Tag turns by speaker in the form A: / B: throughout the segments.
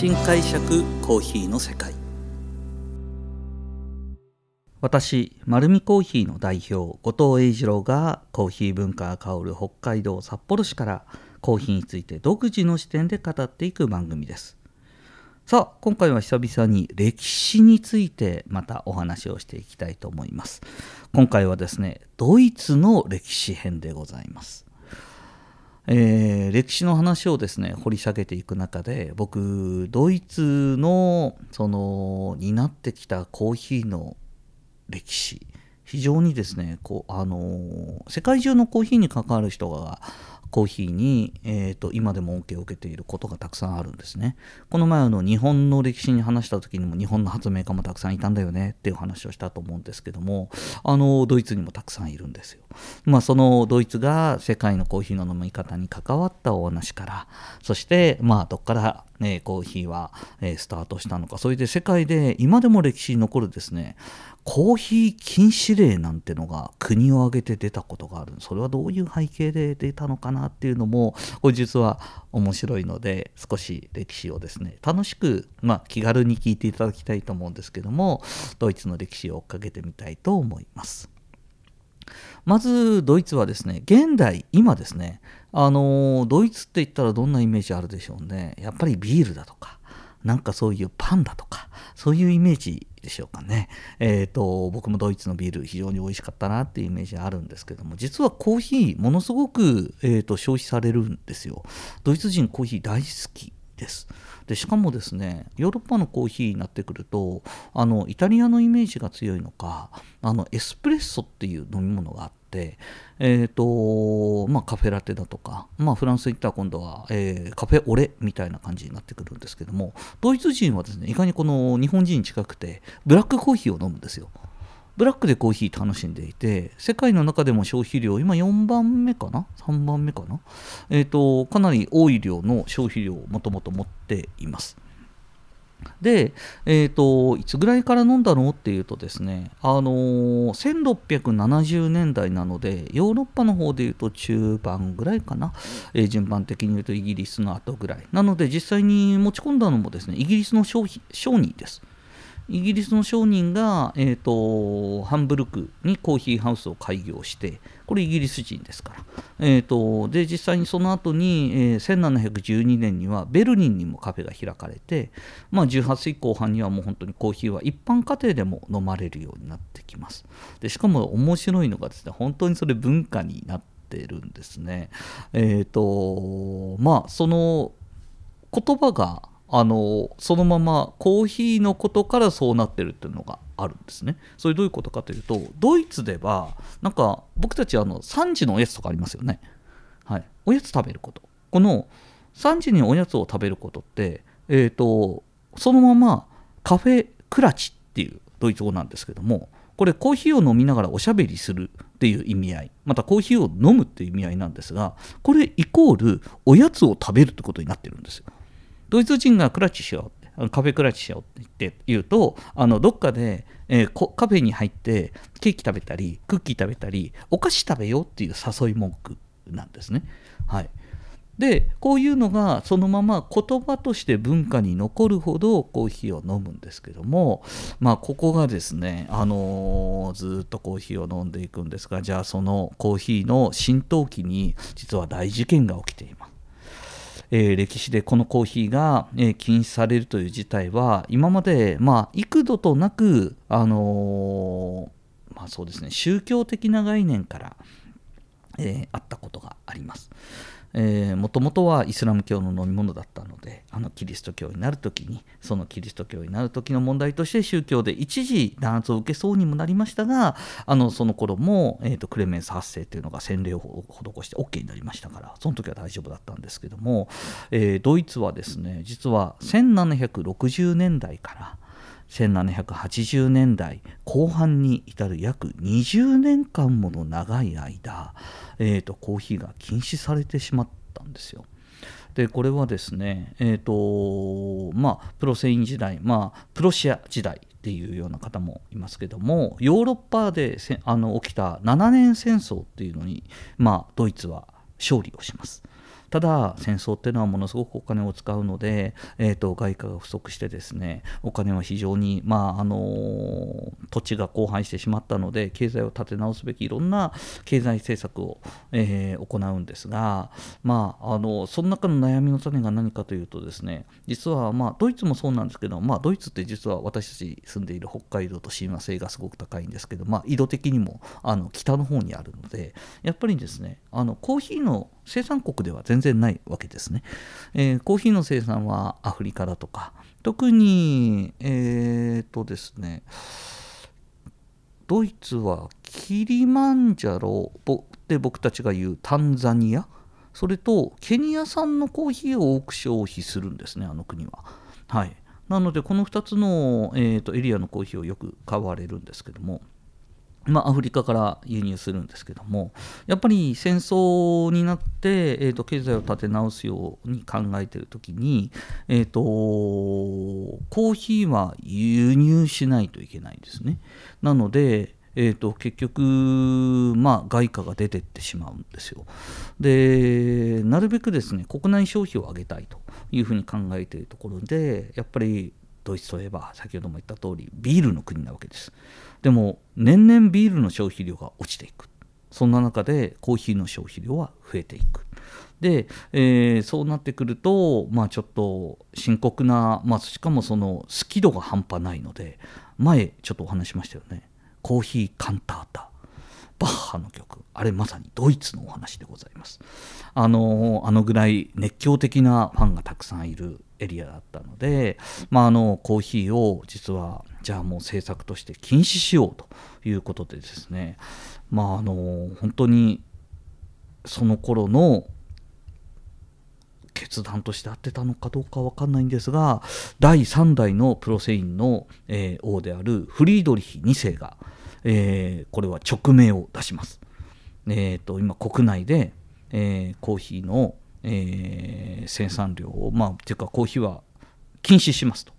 A: 新解釈コーヒーの世界。私丸るコーヒーの代表後藤英二郎がコーヒー文化が香る北海道札幌市からコーヒーについて独自の視点で語っていく番組です。さあ今回は久々に歴史についてまたお話をしていきたいと思います。今回はですねドイツの歴史編でございます。えー、歴史の話をですね掘り下げていく中で僕ドイツのその担ってきたコーヒーの歴史非常にですねこうあの世界中のコーヒーに関わる人がコーヒーに、えーと、今でも恩恵を受けていることがたくさんあるんですね。この前の日本の歴史に話した時にも日本の発明家もたくさんいたんだよねっていう話をしたと思うんですけどもあのドイツにもたくさんいるんですよ。まあそのドイツが世界のコーヒーの飲み方に関わったお話からそしてまあどっからね、コーヒーは、えー、スタートしたのかそれで世界で今でも歴史に残るですねコーヒー禁止令なんてのが国を挙げて出たことがあるそれはどういう背景で出たのかなっていうのもこれ実は面白いので少し歴史をですね楽しく、まあ、気軽に聞いていただきたいと思うんですけどもドイツの歴史を追っかけてみたいと思います。まずドイツはですね現代今ですねあのドイツって言ったらどんなイメージあるでしょうねやっぱりビールだとかなんかそういうパンだとかそういうイメージでしょうかね。え、ー、と僕もドイツのビール非常に美味しかったなっていうイメージあるんですけども実はコーヒーものすごく、えーと、消費されるんですよ。ドイツ人コーヒー大好きです。でしかもですねヨーロッパのコーヒーになってくるとあのイタリアのイメージが強いのかあのエスプレッソっていう飲み物があって、えーとまあ、カフェラテだとか、まあ、フランス行ったら今度は、えー、カフェオレみたいな感じになってくるんですけどもドイツ人はですねいかにこの日本人に近くてブラックコーヒーを飲むんですよ。ブラックでコーヒー楽しんでいて、世界の中でも消費量、今4番目かな ?3 番目かな？えっ、ー、と、かなり多い量の消費量をもともと持っています。で、えーと、いつぐらいから飲んだの？っていうとですね、あのー、1670年代なのでヨーロッパの方でいうと中盤ぐらいかな、えー、順番的に言うとイギリスの後ぐらい。なので実際に持ち込んだのもですねイギリスの商人です。イギリスの商人が、えーと、ハンブルクにコーヒーハウスを開業してこれイギリス人ですから、えーと、で実際にその後に、えー、1712年にはベルリンにもカフェが開かれて、まあ、18世紀後半にはもう本当にコーヒーは一般家庭でも飲まれるようになってきます。でしかも面白いのがですね本当にそれ文化になってるんですね。えっ、ー、とまあその言葉があのそのままコーヒーのことからそうなってるっていうのがあるんですね。それどういうことかというとドイツではなんか僕たちあの3時のおやつとかありますよね。はい、おやつ食べること。この3時におやつを食べることって、えーと、そのままカフェクラチっていうドイツ語なんですけどもこれコーヒーを飲みながらおしゃべりするっていう意味合いまたコーヒーを飲むっていう意味合いなんですがこれイコールおやつを食べるってことになってるんですよ。ドイツ人がクラッチしようってカフェクラッチしようって言って言うとあのどっかで、えー、カフェに入ってケーキ食べたりクッキー食べたりお菓子食べようっていう誘い文句なんですね。はい、でこういうのがそのまま言葉として文化に残るほどコーヒーを飲むんですけどもまあここがですね、あのー、ずっとコーヒーを飲んでいくんですがじゃあそのコーヒーの浸透期に実は大事件が起きています。えー、歴史でこのコーヒーが、えー、禁止されるという事態は今まで、まあ、幾度となく、あのー、まあ、そうですね宗教的な概念から、えあったことがあります。もともとはイスラム教の飲み物だったのであのキリスト教になる時にそのキリスト教になる時の問題として宗教で一時弾圧を受けそうにもなりましたがあのその頃も、えーと、クレメンス8世というのが洗礼を施して OK になりましたからその時は大丈夫だったんですけども、えー、ドイツはですね実は1760年代から1780年代後半に至る約20年間もの長い間、えーと、コーヒーが禁止されてしまったんですよ。でこれはですね、えーとまあ、プロセイン時代、まあ、プロシア時代っていうような方もいますけどもヨーロッパであの起きた7年戦争っていうのに、まあ、ドイツは勝利をします。ただ戦争っていうのはものすごくお金を使うので、えーと、外貨が不足してですねお金は非常に、まああの土地が荒廃してしまったので経済を立て直すべきいろんな経済政策を、えー、行うんですが、まあ、あのその中の悩みの種が何かというとですね実は、まあ、ドイツもそうなんですけど、まあ、ドイツって実は私たち住んでいる北海道と親和性がすごく高いんですけど、まあ、緯度的にもあの北の方にあるのでやっぱりですねあのコーヒーの生産国では全然ないわけですね、えー、コーヒーの生産はアフリカだとか特にえ、ー、とですねドイツはキリマンジャロで僕たちが言うタンザニアそれとケニア産のコーヒーを多く消費するんですねあの国は。はい、なのでこの2つの、えーと、エリアのコーヒーをよく買われるんですけども。まあ、アフリカから輸入するんですけどもやっぱり戦争になって、えーと、経済を立て直すように考えている時に、えーと、コーヒーは輸入しないといけないんですね。なので、えーと、結局、まあ、外貨が出てってしまうんですよ。でなるべくですね国内消費を上げたいというふうに考えているところでやっぱりドイツといえば先ほども言った通りビールの国なわけです。でも年々ビールの消費量が落ちていく。そんな中でコーヒーの消費量は増えていく。で、えー、そうなってくると、まあ、ちょっと深刻な、まあ、しかもその好き度が半端ないので前ちょっとお話しましたよねコーヒーカンタータバッハの曲あれまさにドイツのお話でございますあのあのぐらい熱狂的なファンがたくさんいるエリアだったので、まあ、あのコーヒーを実はじゃあもう政策として禁止しようということでですねまああの本当にその頃の決断として合ってたのかどうか分かんないんですが第3代のプロセインの、えー、王であるフリードリヒ2世が、えー、これは勅命を出します。えーと、今国内で、えー、コーヒーの、えー、生産量をまあっていうかコーヒーは禁止しますと。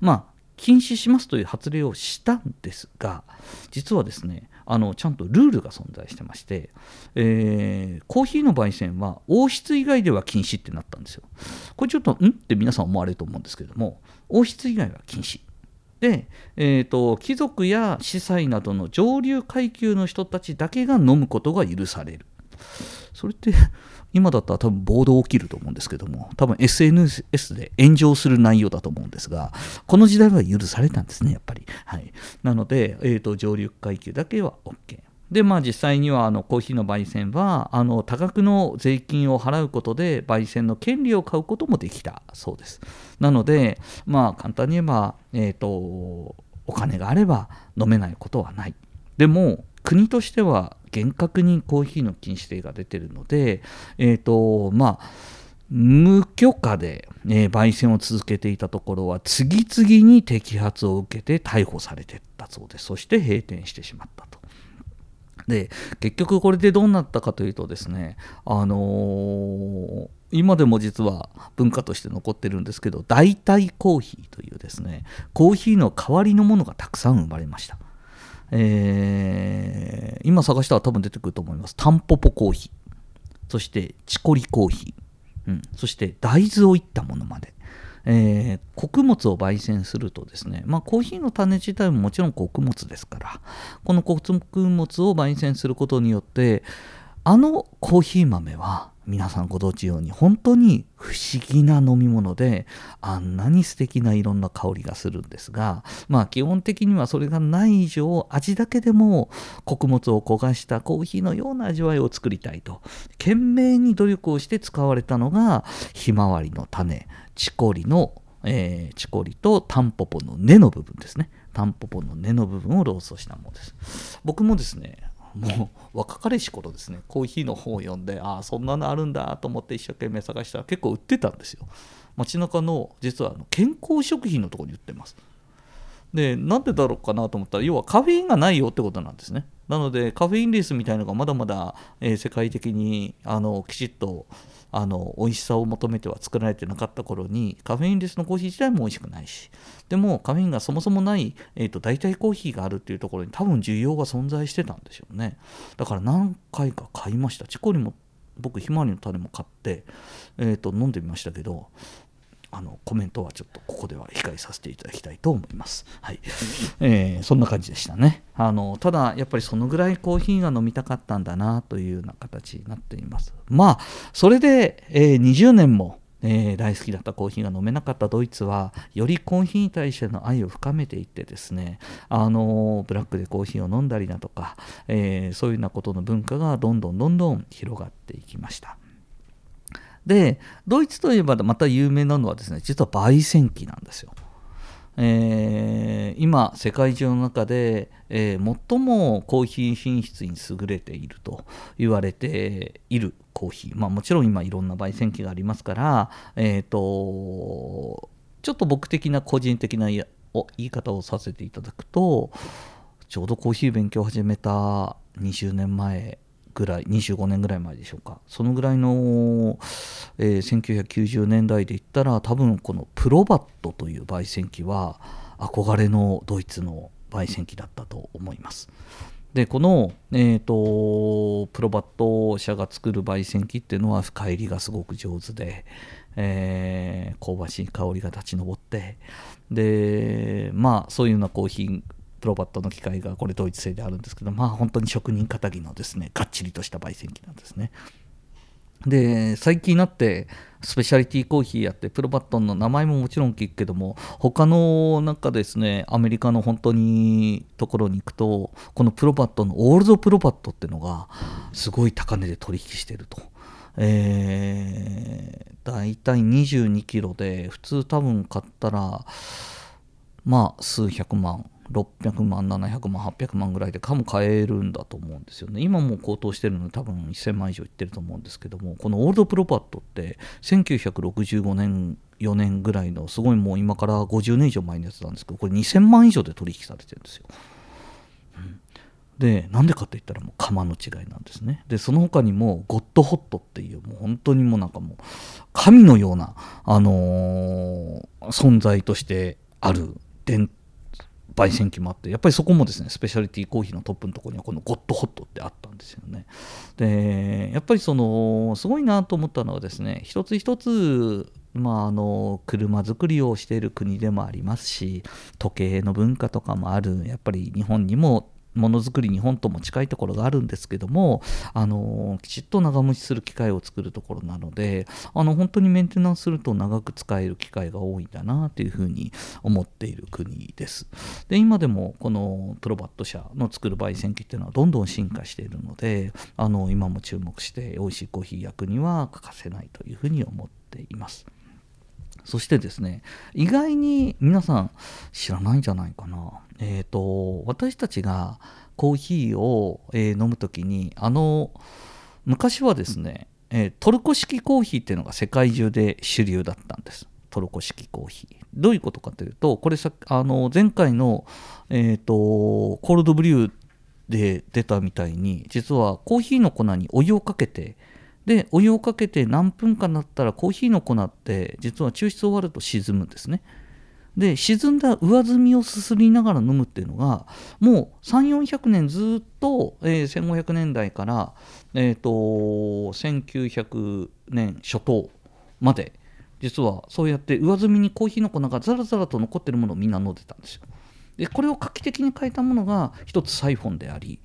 A: まあ禁止しますという発令をしたんですが実はですねあのちゃんとルールが存在してまして、えー、コーヒーの焙煎は王室以外では禁止ってなったんですよ。これちょっとん？って皆さん思われると思うんですけれども王室以外は禁止。で、えーと、貴族や司祭などの上流階級の人たちだけが飲むことが許される。それって今だったら多分暴動起きると思うんですけども、多分 SNS で炎上する内容だと思うんですが、この時代は許されたんですね、やっぱり。はい、なので、えーと、上流階級だけは OK。で、まあ実際にはあのコーヒーの焙煎はあの多額の税金を払うことで焙煎の権利を買うこともできたそうです。なので、まあ簡単に言えば、えーとお金があれば飲めないことはない。でも国としては厳格にコーヒーの禁止令が出てるので、えーとまあ、無許可で、えー、焙煎を続けていたところは次々に摘発を受けて逮捕されていったそうですそして閉店してしまったと。で結局これでどうなったかというとですねあのー今でも実は文化として残ってるんですけど代替コーヒーというですねコーヒーの代わりのものがたくさん生まれましたえー、今探したら多分出てくると思います。タンポポコーヒー、そしてチコリコーヒー、うん、そして大豆をいったものまで。えー、穀物を焙煎するとですね、まあ、コーヒーの種自体ももちろん穀物ですから。この穀物を焙煎することによってあのコーヒー豆は皆さんご存知ように本当に不思議な飲み物であんなに素敵ないろんな香りがするんですがまあ基本的にはそれがない以上味だけでも穀物を焦がしたコーヒーのような味わいを作りたいと懸命に努力をして使われたのがひまわりの種チコリのえー、チコリとタンポポの根の部分ですね。タンポポの根の部分をローストしたものです。僕もですね、もう若かりし頃ですね。コーヒーの本を読んでああそんなのあるんだと思って一生懸命探したら結構売ってたんですよ。街中の実は健康食品のところに売ってます。でなんでだろうかなと思ったら要はカフェインがないよってことなんですね。なのでカフェインレスみたいなのがまだまだ、えー、世界的にあのきちっとあの美味しさを求めては作られてなかった頃にカフェインレスのコーヒー自体も美味しくないしでもカフェインがそもそもない、えーと、代替コーヒーがあるっていうところに多分需要が存在してたんでしょうね。だから何回か買いました。チコリも僕ひまわりの種も買って、えーと、飲んでみましたけどあのコメントはちょっとここでは控えさせていただきたいと思います。はい、えー、そんな感じでしたねあの。ただやっぱりそのぐらいコーヒーが飲みたかったんだなというような形になっています。まあそれで、えー、20年もえー、大好きだったコーヒーが飲めなかったドイツはよりコーヒーに対しての愛を深めていってですね、あのブラックでコーヒーを飲んだりだとか、え、そういうようなことの文化がどんどんどんどん広がっていきました。でドイツといえばまた有名なのはですね実は焙煎機なんですよ。えー、今世界中の中で、えー、最もコーヒー品質に優れていると言われているコーヒー、まあ、もちろん今いろんな焙煎機がありますから、えーと、ちょっと僕的な個人的な言い方をさせていただくとちょうどコーヒー勉強を始めた20年前ぐらい25年ぐらい前でしょうかそのぐらいの、えー、1990年代で言ったら多分このプロバットという焙煎機は憧れのドイツの焙煎機だったと思います。でこの、えーと、プロバット社が作る焙煎機っていうのは深入りがすごく上手で、えー、香ばしい香りが立ち上ってでまあそういうようなコーヒープロバットの機械がこれドイツ製であるんですけどまあ本当に職人かたぎのですねがっちりとした焙煎機なんですね。で最近になってスペシャリティコーヒーやってプロバットの名前ももちろん聞くけども他のなんかですねアメリカの本当にところに行くとこのプロバットのオールドプロバットっていうのがすごい高値で取引してると。えー、大体22キロで普通多分買ったらまあ数百万600万700万800万ぐらいでも買えるんだと思うんですよね。今も高騰してるので多分1000万以上いってると思うんですけどもこのオールドプロパットって1965年4年ぐらいのすごいもう今から50年以上前のやつなんですけどこれ2000万以上で取引されてるんですよ、うん、でなんでかって言ったらもう釜の違いなんですね。でその他にもゴッドホットっていうもう本当にもうなんかもう神のようなあのー、存在としてある伝焙煎機もあってやっぱりそこもですねスペシャリティコーヒーのトップのところにはこのゴッドホットってあったんですよね。でやっぱりそのすごいなと思ったのはですね一つ一つまあ、あの車作りをしている国でもありますし時計の文化とかもあるやっぱり日本にもものづくり日本とも近いところがあるんですけどもあのきちっと長持ちする機械を作るところなのであの本当にメンテナンスすると長く使える機会が多いんだなというふうに思っている国です。で今でもこのプロバット社の作る焙煎機っていうのはどんどん進化しているのであの今も注目して美味しいコーヒー焼くには欠かせないというふうに思っています。そしてですね意外に皆さん知らないんじゃないかな。えっ、ー、と私たちがコーヒーを、えー、飲む時にあの昔はですね、えー、トルコ式コーヒーっていうのが世界中で主流だったんです。トルコ式コーヒー。どういうことかというとこれさあの前回の、えーと、コールドブリューで出たみたいに実はコーヒーの粉にお湯をかけてでお湯をかけて何分かなったらコーヒーの粉って実は抽出終わると沈むんですねで沈んだ上澄みをすすりながら飲むっていうのがもう3400年ずっと、えー、1500年代から、えーと、1900年初頭まで実はそうやって上澄みにコーヒーの粉がザラザラと残ってるものをみんな飲んでたんですよ。でこれを画期的に変えたものが一つサイフォンであり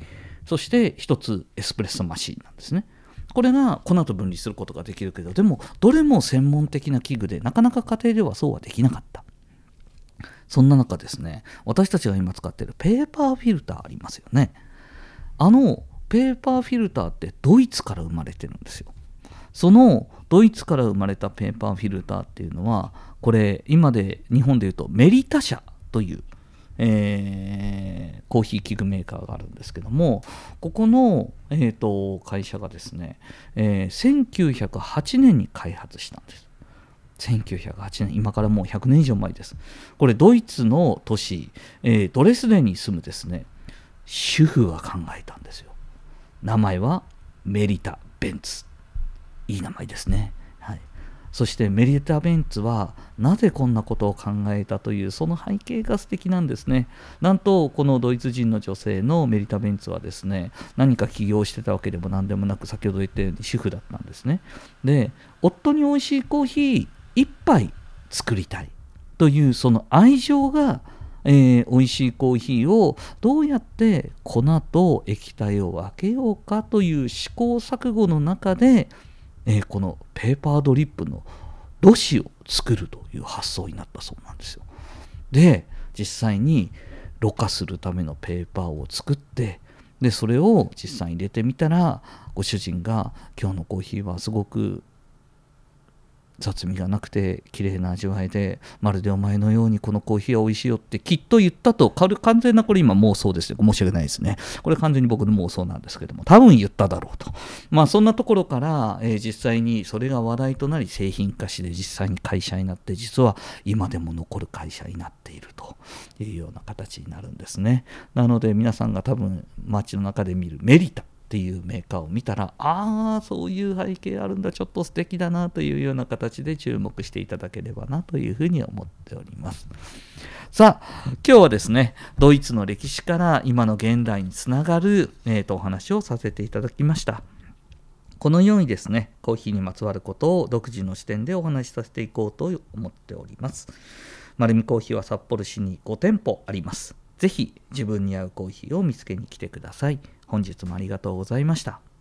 A: そして一つエスプレッソマシンなんですね。これが粉と分離することができるけどでもどれも専門的な器具でなかなか家庭ではそうはできなかった。そんな中ですね、私たちが今使ってるペーパーフィルターありますよね。あのペーパーフィルターってドイツから生まれてるんですよ。そのドイツから生まれたペーパーフィルターっていうのは、これ今で日本でいうとメリタ社という、えー、コーヒー器具メーカーがあるんですけども、ここの、えーと会社がですね、えー、1908年に開発したんです。1908年今からもう100年以上前です。これドイツの都市、えー、ドレスデンに住むですね主婦が考えたんですよ。名前はメリタ・ベンツ。いい名前ですね、そしてメリタ・ベンツはなぜこんなことを考えたというその背景が素敵なんですね。なんとこのドイツ人の女性のメリタ・ベンツはですね何か起業してたわけでも何でもなく先ほど言ったように主婦だったんですね。で夫に美味しいコーヒー1杯作りたいというその愛情がえー、美味しいコーヒーをどうやって粉と液体を分けようかという試行錯誤の中で、えー、このペーパードリップのろ紙を作るという発想になったそうなんですよ。で実際にろ過するためのペーパーを作ってでそれを実際に入れてみたらご主人が「今日のコーヒーはすごく雑味がなくて綺麗な味わいでまるでお前のようにこのコーヒーは美味しいよってきっと言ったと完全なこれ今妄想ですよ。申し訳ないですねこれ完全に僕の妄想なんですけども多分言っただろうと。まあそんなところから、えー、実際にそれが話題となり製品化して実際に会社になって実は今でも残る会社になっているというような形になるんですね。なので皆さんが多分街の中で見るメリタっていうメーカーを見たらああそういう背景あるんだちょっと素敵だなというような形で注目していただければなというふうに思っております。さあ今日はですねドイツの歴史から今の現代につながる、えー、とお話をさせていただきました。このようにですねコーヒーにまつわることを独自の視点でお話しさせていこうと思っております。丸見コーヒーは札幌市に5店舗あります。ぜひ自分に合うコーヒーを見つけに来てください。本日もありがとうございました。